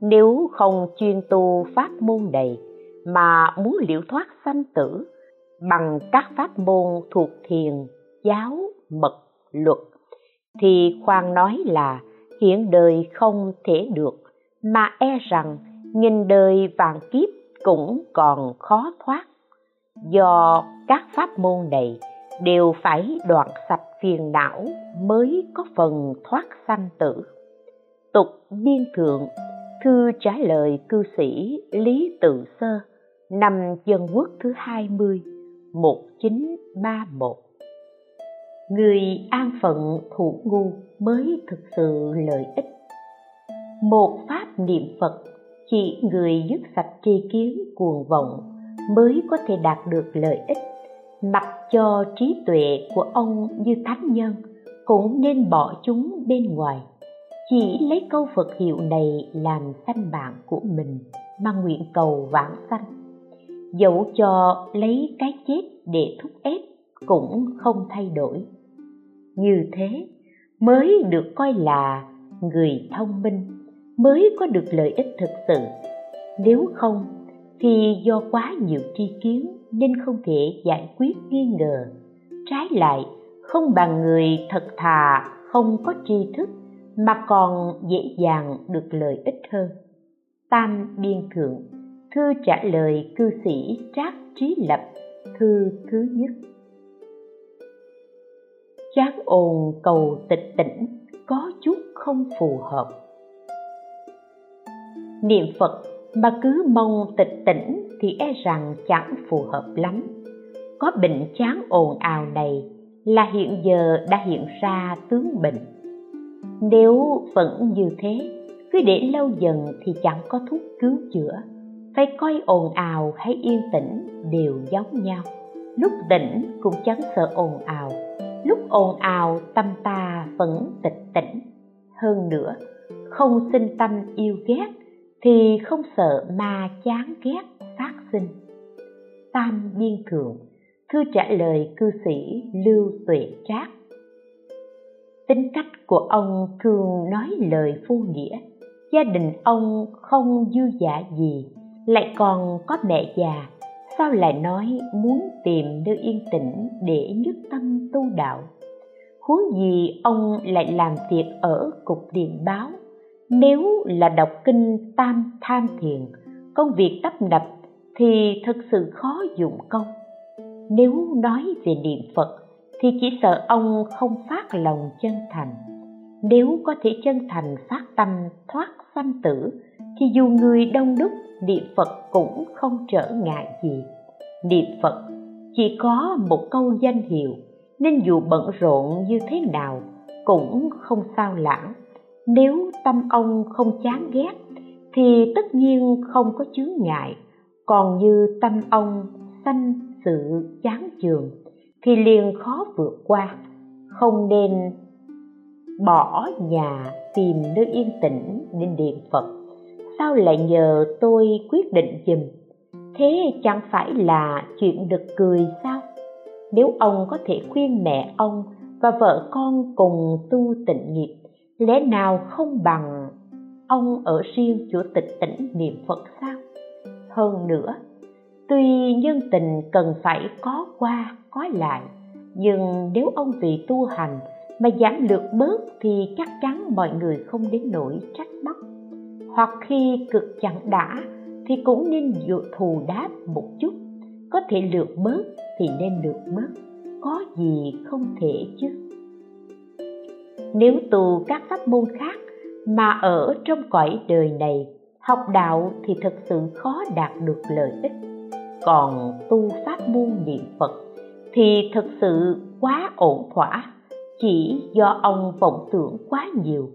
Nếu không chuyên tu pháp môn này mà muốn liễu thoát sanh tử bằng các pháp môn thuộc thiền, giáo, mật, luật thì khoan nói là hiện đời không thể được mà e rằng nghìn đời vàng kiếp cũng còn khó thoát do các pháp môn này đều phải đoạn sạch phiền não mới có phần thoát sanh tử. Tục biên thượng, thư trả lời cư sĩ lý tự sơ, năm dân quốc thứ 20 1931 Người an phận thủ ngu mới thực sự lợi ích. Một pháp niệm Phật, chỉ người dứt sạch tri kiến cuồng vọng mới có thể đạt được lợi ích mặc cho trí tuệ của ông như thánh nhân, cũng nên bỏ chúng bên ngoài. Chỉ lấy câu phật hiệu này làm sanh bạn của mình mà nguyện cầu vãng sanh. Dẫu cho lấy cái chết để thúc ép, cũng không thay đổi. Như thế, mới được coi là người thông minh, mới có được lợi ích thực sự. Nếu không, thì do quá nhiều tri kiến nên không thể giải quyết nghi ngờ. Trái lại, không bằng người thật thà, không có tri thức, mà còn dễ dàng được lợi ích hơn. Tam biên thượng, thư trả lời cư sĩ trác trí lập, thư thứ nhất. Chán ồn cầu tịch tỉnh, có chút không phù hợp. Niệm phật mà cứ mong tịch tỉnh thì e rằng chẳng phù hợp lắm. Có bệnh chán ồn ào này là hiện giờ đã hiện ra tướng bệnh. Nếu vẫn như thế, cứ để lâu dần thì chẳng có thuốc cứu chữa. Phải coi ồn ào hay yên tĩnh đều giống nhau. Lúc tỉnh cũng chẳng sợ ồn ào. Lúc ồn ào, tâm ta vẫn tịch tỉnh. Hơn nữa, không sinh tâm yêu ghét thì không sợ ma chán ghét phát sinh. Tam biên thượng thư trả lời cư sĩ lưu tuệ trác. Tính cách của ông thường nói lời vô nghĩa, gia đình ông không dư giả gì, lại còn có mẹ già, sao lại nói muốn tìm nơi yên tĩnh để nhất tâm tu đạo? Huống gì ông lại làm việc ở cục điện báo? Nếu là đọc kinh tam tham thiền, công việc tấp nập thì thực sự khó dụng công. Nếu nói về niệm phật, thì chỉ sợ ông không phát lòng chân thành. Nếu có thể chân thành phát tâm, thoát sanh tử, thì dù người đông đúc, niệm phật cũng không trở ngại gì. Niệm phật chỉ có một câu danh hiệu, nên dù bận rộn như thế nào cũng không sao lãng. Nếu tâm ông không chán ghét, thì tất nhiên không có chướng ngại còn như tâm ông sanh sự chán chường, thì liền khó vượt qua. Không nên bỏ nhà tìm nơi yên tĩnh để niệm phật. Sao lại nhờ tôi quyết định giùm thế chẳng phải là chuyện được cười sao? Nếu ông có thể khuyên mẹ ông và vợ con cùng tu tịnh nghiệp, lẽ nào không bằng ông ở riêng chỗ tịch tỉnh niệm phật sao? Hơn nữa. Tuy nhân tình cần phải có qua, có lại, nhưng nếu ông vì tu hành mà giảm lược bớt thì chắc chắn mọi người không đến nỗi trách móc. Hoặc khi cực chẳng đã thì cũng nên dụ thù đáp một chút. Có thể lược bớt thì nên lược bớt, có gì không thể chứ. Nếu tu các pháp môn khác mà ở trong cõi đời này học đạo thì thật sự khó đạt được lợi ích. Còn tu pháp môn niệm phật thì thật sự quá ổn thỏa. Chỉ do ông vọng tưởng quá nhiều,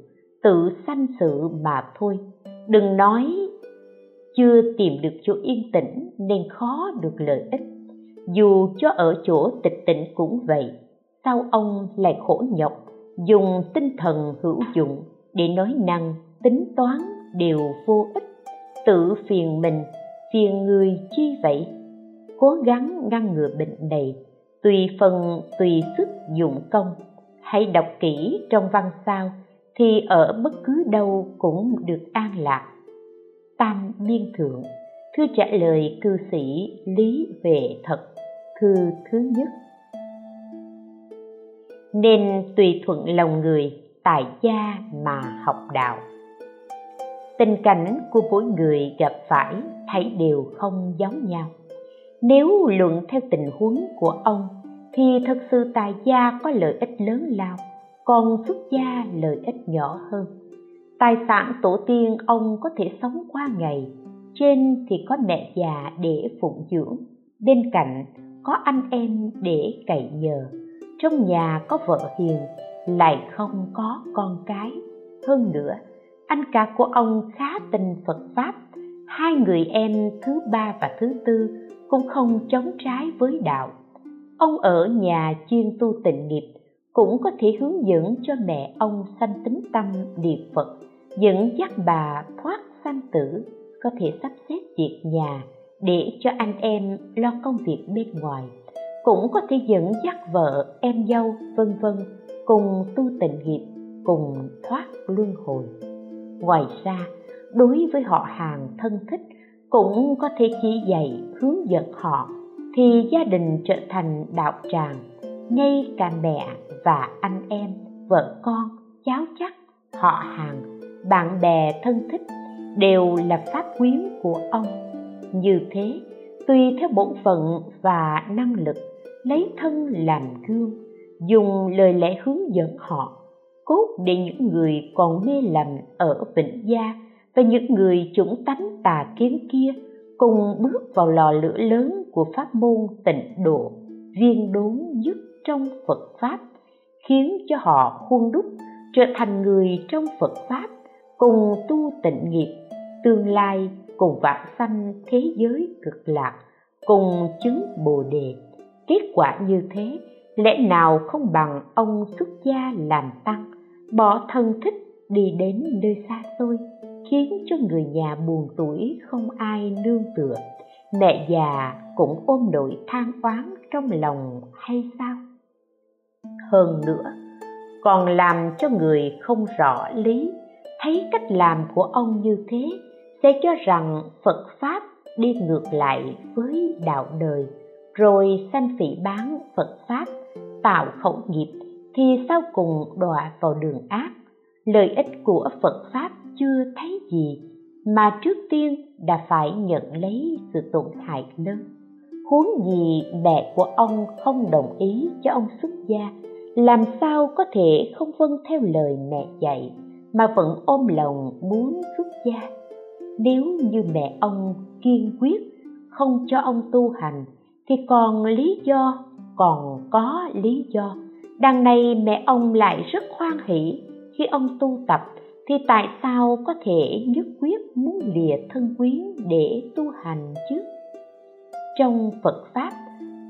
tự sanh sự mà thôi. Đừng nói chưa tìm được chỗ yên tĩnh nên khó được lợi ích. Dù cho ở chỗ tịch tịnh cũng vậy, sao ông lại khổ nhọc dùng tinh thần hữu dụng để nói năng tính toán đều vô ích. Tự phiền mình, phiền người chi vậy? Cố gắng ngăn ngừa bệnh này, tùy phần, tùy sức dụng công. Hãy đọc kỹ trong văn sao thì ở bất cứ đâu cũng được an lạc. Tam biên thượng, thư trả lời cư sĩ lý về thật, thư thứ nhất. Nên tùy thuận lòng người, tại gia mà học đạo tình cảnh của mỗi người gặp phải thấy đều không giống nhau. Nếu luận theo tình huống của ông, thì thật sự tài gia có lợi ích lớn lao, còn xuất gia lợi ích nhỏ hơn. Tài sản tổ tiên ông có thể sống qua ngày, trên thì có mẹ già để phụng dưỡng, bên cạnh có anh em để cậy nhờ. Trong nhà có vợ hiền, lại không có con cái. Hơn nữa anh cả của ông khá tình phật pháp. Hai người em thứ ba và thứ tư cũng không chống trái với đạo. Ông ở nhà chuyên tu tịnh nghiệp, cũng có thể hướng dẫn cho mẹ ông sanh tính tâm niệm phật, dẫn dắt bà thoát sanh tử, có thể sắp xếp việc nhà để cho anh em lo công việc bên ngoài, cũng có thể dẫn dắt vợ, em dâu, vân vân cùng tu tịnh nghiệp, cùng thoát luân hồi ngoài ra, đối với họ hàng thân thích cũng có thể chỉ dạy hướng dẫn họ, thì gia đình trở thành đạo tràng, ngay cả mẹ và anh em, vợ con, cháu chắc, họ hàng, bạn bè thân thích đều là pháp quyến của ông. Như thế, tùy theo bổn phận và năng lực, lấy thân làm gương, dùng lời lẽ hướng dẫn họ cốt để những người còn mê lầm ở vĩnh gia và những người chủng tánh tà kiến kia cùng bước vào lò lửa lớn của pháp môn tịnh độ viên đốn nhất trong phật pháp, khiến cho họ khuôn đúc trở thành người trong phật pháp cùng tu tịnh nghiệp, tương lai cùng vạn sanh thế giới cực lạc, cùng chứng bồ đề. Kết quả như thế, lẽ nào không bằng ông xuất gia làm tăng? Bỏ thân thích đi đến nơi xa xôi, khiến cho người nhà buồn tuổi không ai nương tựa. Mẹ già cũng ôm nỗi than oán trong lòng hay sao? Hơn nữa, còn làm cho người không rõ lý, thấy cách làm của ông như thế sẽ cho rằng phật pháp đi ngược lại với đạo đời, rồi sanh phỉ bán phật pháp, tạo khẩu nghiệp thì sau cùng đọa vào đường ác, lợi ích của phật pháp chưa thấy gì, mà trước tiên đã phải nhận lấy sự tổn hại lớn. Huống gì mẹ của ông không đồng ý cho ông xuất gia, làm sao có thể không vâng theo lời mẹ dạy mà vẫn ôm lòng muốn xuất gia? Nếu như mẹ ông kiên quyết không cho ông tu hành, thì còn lý do, còn có lý do đằng này mẹ ông lại rất hoan hỷ. Khi ông tu tập, thì tại sao có thể nhất quyết muốn lìa thân quyến để tu hành chứ? Trong phật pháp,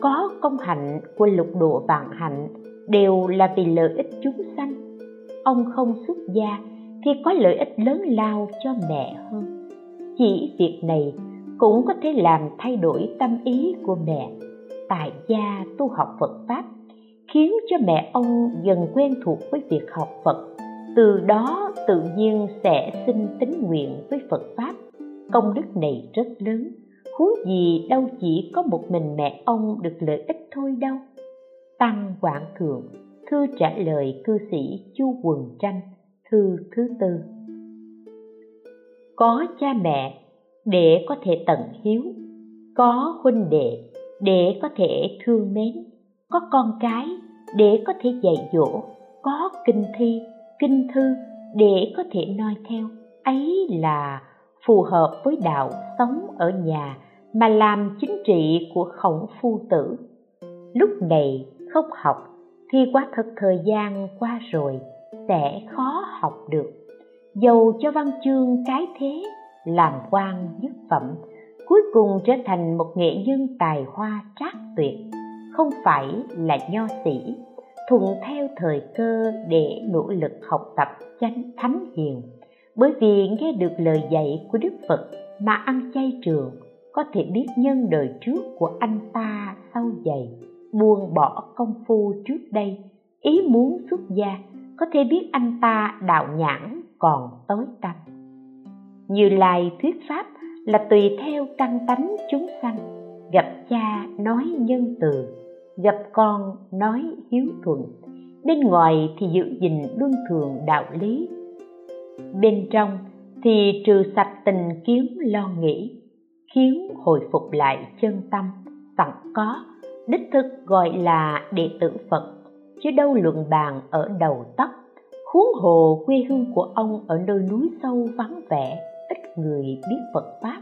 có công hạnh của lục độ vạn hạnh đều là vì lợi ích chúng sanh. Ông không xuất gia, thì có lợi ích lớn lao cho mẹ hơn. Chỉ việc này cũng có thể làm thay đổi tâm ý của mẹ. Tại gia tu học phật pháp khiến cho mẹ ông dần quen thuộc với việc học phật. Từ đó tự nhiên sẽ sinh tín nguyện với phật pháp. Công đức này rất lớn huống gì đâu chỉ có một mình mẹ ông được lợi ích thôi đâu. Tăng quảng thượng, thư trả lời cư sĩ chu quần tranh, thư thứ tư. Có cha mẹ, để có thể tận hiếu. Có huynh đệ, để có thể thương mến có con cái để có thể dạy dỗ, có kinh thi, kinh thư để có thể noi theo. Ấy là phù hợp với đạo sống ở nhà mà làm chính trị của khổng phu tử. Lúc này không học thì quá thật thời gian qua rồi sẽ khó học được. Dầu cho văn chương cái thế, làm quan nhất phẩm, cuối cùng trở thành một nghệ nhân tài hoa trác tuyệt không phải là nho sĩ, thuận theo thời cơ để nỗ lực học tập chánh thánh hiền. Bởi vì nghe được lời dạy của đức phật mà ăn chay trường, có thể biết nhân đời trước của anh ta sau dày buông bỏ công phu trước đây, ý muốn xuất gia, có thể biết anh ta đạo nhãn còn tối tăm. Như lai thuyết pháp là tùy theo căn tánh chúng sanh gặp cha nói nhân từ, gặp con nói hiếu thuận. Bên ngoài thì giữ gìn luân thường đạo lý. Bên trong thì trừ sạch tình kiến lo nghĩ, khiến hồi phục lại chân tâm sẵn có. Đích thực gọi là đệ tử phật, chứ đâu luận bàn ở đầu tóc. Huống hồ quê hương của ông ở nơi núi sâu vắng vẻ, ít người biết phật pháp.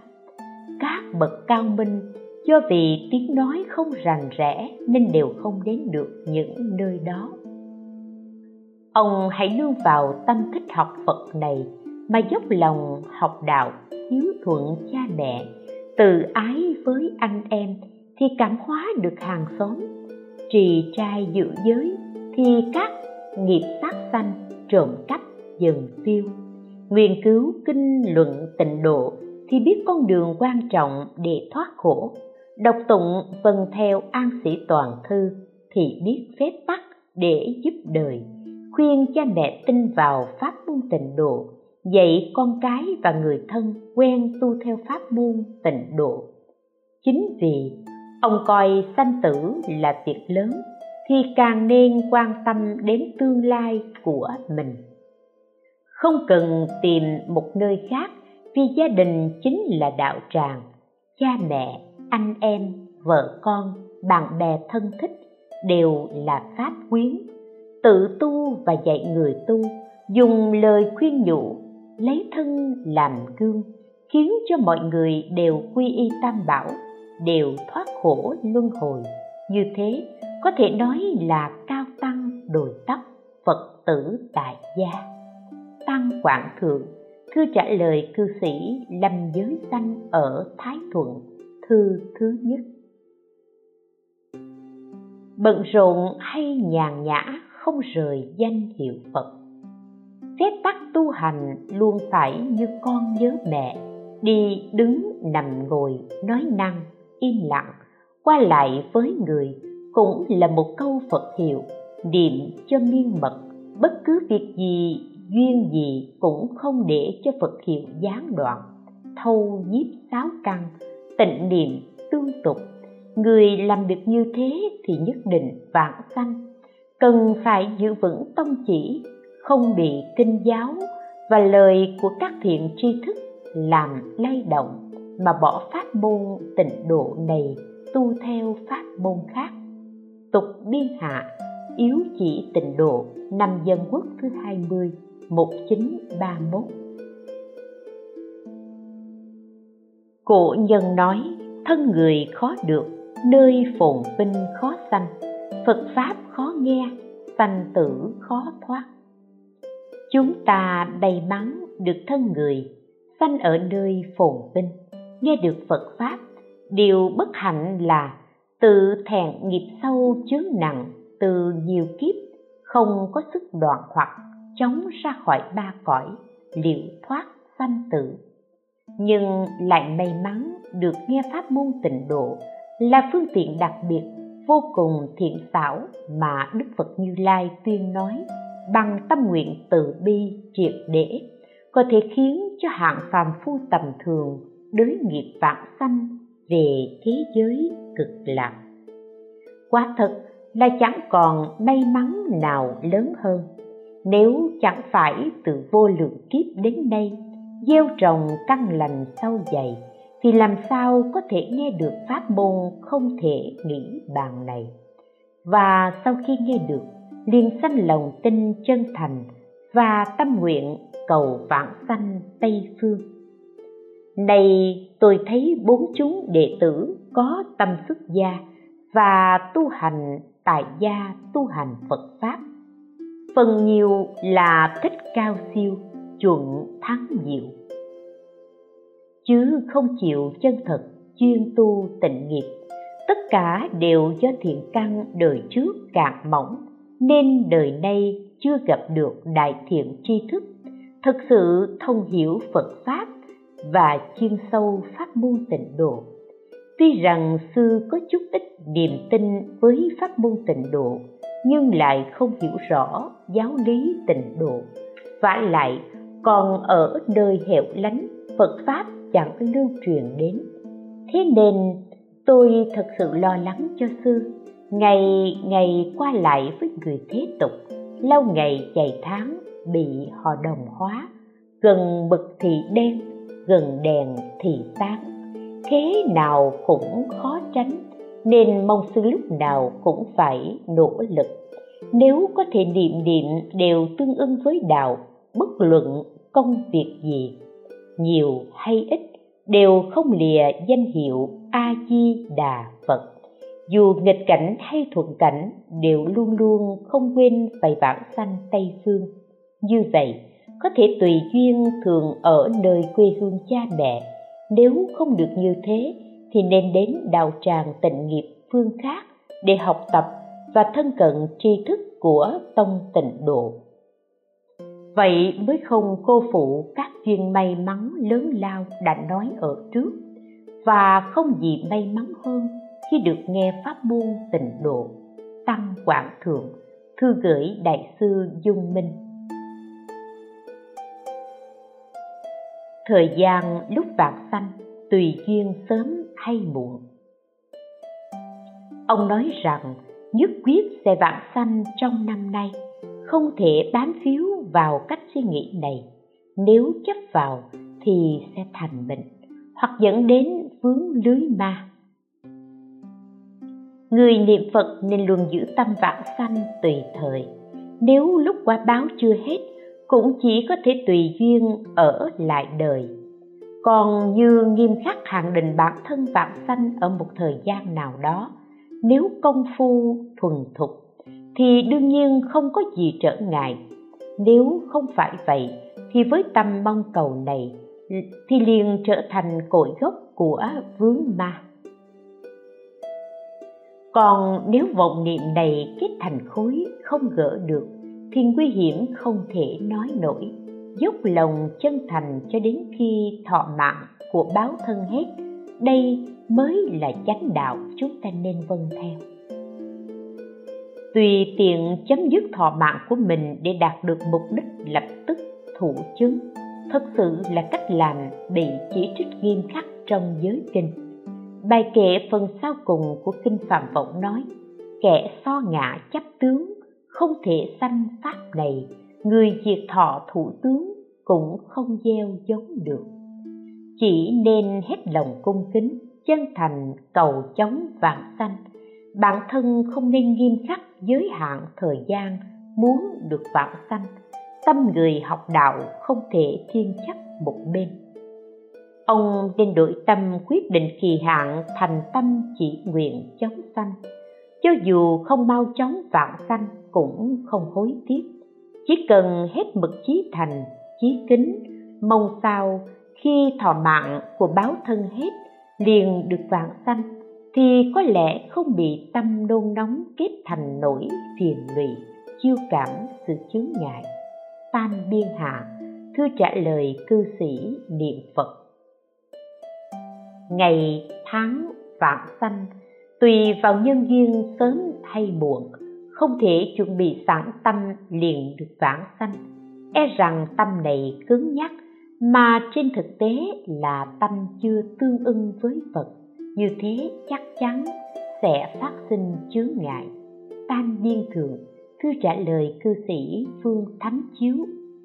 Các bậc cao minh do vì tiếng nói không rành rẽ nên đều không đến được những nơi đó. Ông hãy nương vào tâm thích học phật này mà dốc lòng học đạo, hiếu thuận cha mẹ, từ ái với anh em thì cảm hóa được hàng xóm, trì trai giữ giới thì các nghiệp sát sanh trộm cắp dần tiêu nghiên cứu kinh luận tịnh độ thì biết con đường quan trọng để thoát khổ đọc tụng vần theo an sĩ toàn thư thì biết phép tắc để giúp đời. Khuyên cha mẹ tin vào pháp môn tịnh độ, dạy con cái và người thân quen tu theo pháp môn tịnh độ. Chính vì ông coi sanh tử là việc lớn thì càng nên quan tâm đến tương lai của mình. Không cần tìm một nơi khác vì gia đình chính là đạo tràng, cha mẹ anh em, vợ con, bạn bè thân thích đều là pháp quyến. Tự tu và dạy người tu, dùng lời khuyên nhủ, lấy thân làm gương, khiến cho mọi người đều quy y tam bảo, đều thoát khổ luân hồi. Như thế, có thể nói là cao tăng đồi tóc phật tử tại gia. Tăng quảng thượng cư trả lời cư sĩ lâm giới sanh ở thái thuận thư thứ nhất. Bận rộn hay nhàn nhã không rời danh hiệu phật. Phép tắc tu hành luôn phải như con nhớ mẹ, đi đứng nằm ngồi nói năng, im lặng, qua lại với người cũng là một câu phật hiệu, niệm cho miên mật bất cứ việc gì, duyên gì cũng không để cho phật hiệu gián đoạn, thâu nhiếp sáu căn tịnh niệm, tương tục. Người làm được như thế thì nhất định vãng sanh. Cần phải giữ vững tông chỉ, không bị kinh giáo và lời của các thiện tri thức làm lay động mà bỏ pháp môn tịnh độ này tu theo pháp môn khác. Tục biên hạ, yếu chỉ tịnh độ, năm dân quốc thứ 20 1931 Cổ nhân nói, thân người khó được, nơi phồn vinh khó sanh. Phật Pháp khó nghe, sanh tử khó thoát. Chúng ta đầy mắn được thân người, sanh ở nơi phồn vinh. Nghe được phật pháp, điều bất hạnh là tự thẹn nghiệp sâu chướng nặng từ nhiều kiếp, không có sức đoạn hoặc chống ra khỏi ba cõi, liệu thoát sanh tử nhưng lại may mắn được nghe pháp môn tịnh độ, là phương tiện đặc biệt, vô cùng thiện xảo mà đức phật như lai tuyên nói, bằng tâm nguyện từ bi triệt để, có thể khiến cho hạng phàm phu tầm thường, đới nghiệp vạn sanh về thế giới cực lạc. Quả thật là chẳng còn may mắn nào lớn hơn, nếu chẳng phải từ vô lượng kiếp đến nay gieo trồng căn lành sâu dày, thì làm sao có thể nghe được pháp môn không thể nghĩ bàn này? Và sau khi nghe được, liền sanh lòng tin chân thành và tâm nguyện cầu vãng sanh tây phương. Này, tôi thấy bốn chúng đệ tử có tâm xuất gia và tu hành tại gia tu hành phật pháp. Phần nhiều là thích cao siêu chuẩn thắng diệu chứ không chịu chân thật chuyên tu tịnh nghiệp, tất cả đều do thiện căn đời trước cạn mỏng, nên đời nay chưa gặp được đại thiện tri thức, thực sự thông hiểu phật pháp và chuyên sâu pháp môn tịnh độ. Tuy rằng sư có chút ít niềm tin với pháp môn tịnh độ, nhưng lại không hiểu rõ giáo lý tịnh độ, vả lại còn ở nơi hẻo lánh, phật pháp chẳng lưu truyền đến. Thế nên tôi thật sự lo lắng cho sư. Ngày ngày qua lại với người thế tục, lâu ngày dài tháng bị họ đồng hóa. Gần bực thì đen, gần đèn thì sáng thế nào cũng khó tránh, nên mong sư lúc nào cũng phải nỗ lực. Nếu có thể niệm niệm đều tương ưng với đạo, bất luận công việc gì, nhiều hay ít, đều không lìa danh hiệu a di đà phật. Dù nghịch cảnh hay thuận cảnh, đều luôn luôn không quên phải vãng sanh tây phương. Như vậy, có thể tùy duyên thường ở nơi quê hương cha mẹ. Nếu không được như thế, thì nên đến đạo tràng tịnh nghiệp phương khác để học tập và thân cận tri thức của tông tịnh độ vậy mới không cô phụ các duyên may mắn lớn lao đã nói ở trước, và không gì may mắn hơn khi được nghe pháp môn tịnh độ, tăng quảng thượng, thư gửi đại sư dung minh. Thời gian lúc vạn sanh tùy duyên sớm hay muộn. Ông nói rằng, nhất quyết sẽ vạn sanh trong năm nay, không thể bám phiếu vào cách suy nghĩ này. Nếu chấp vào thì sẽ thành bệnh, hoặc dẫn đến vướng lưới ma. Người niệm phật nên luôn giữ tâm vãng sanh tùy thời. Nếu lúc quả báo chưa hết, cũng chỉ có thể tùy duyên ở lại đời. Còn như nghiêm khắc hạn định bản thân vãng sanh ở một thời gian nào đó, nếu công phu thuần thục, thì đương nhiên không có gì trở ngại nếu không phải vậy, thì với tâm mong cầu này, thì liền trở thành cội gốc của vướng ma. Còn nếu vọng niệm này kết thành khối không gỡ được, thì nguy hiểm không thể nói nổi. Dốc lòng chân thành cho đến khi thọ mạng của báo thân hết, đây mới là chánh đạo chúng ta nên vâng theo tùy tiện chấm dứt thọ mạng của mình để đạt được mục đích lập tức thủ chứng. Thật sự là cách làm bị chỉ trích nghiêm khắc trong giới kinh. Bài kệ phần sau cùng của kinh phạm vọng nói, kẻ so ngã chấp tướng, không thể sanh pháp này. Người diệt thọ thủ tướng cũng không gieo giống được. Chỉ nên hết lòng cung kính, chân thành cầu chống vạn sanh bản thân không nên nghiêm khắc, giới hạn thời gian muốn được vạn sanh. Tâm người học đạo không thể thiên chấp một bên. Ông nên đổi tâm quyết định kỳ hạn thành tâm chỉ nguyện chống sanh. Cho dù không mau chóng vạn sanh cũng không hối tiếc. Chỉ cần hết mực chí thành, chí kính, mong sao khi thọ mạng của báo thân hết, liền được vạn sanh thì có lẽ không bị tâm nôn nóng kết thành nỗi phiền lụy, chiêu cảm sự chướng ngại. Tam biên hạ, Thưa trả lời cư sĩ niệm phật. Ngày tháng vạn sanh, tùy vào nhân duyên sớm hay muộn, không thể chuẩn bị sẵn tâm liền được vãng sanh. E rằng tâm này cứng nhắc, mà trên thực tế là tâm chưa tương ưng với phật như thế chắc chắn sẽ phát sinh chướng ngại. Tam biên thượng, thư trả lời cư sĩ phương thánh chiếu,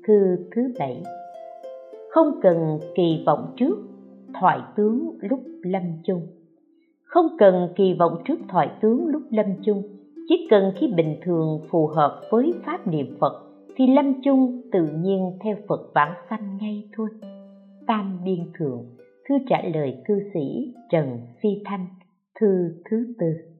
thư thứ bảy. Không cần kỳ vọng trước, thoại tướng lúc lâm chung. Không cần kỳ vọng trước thoại tướng lúc lâm chung, chỉ cần khi bình thường phù hợp với pháp niệm phật, thì lâm chung tự nhiên theo phật vãng sanh ngay thôi. Tam biên thượng thư trả lời cư sĩ trần phi thanh thư thứ tư.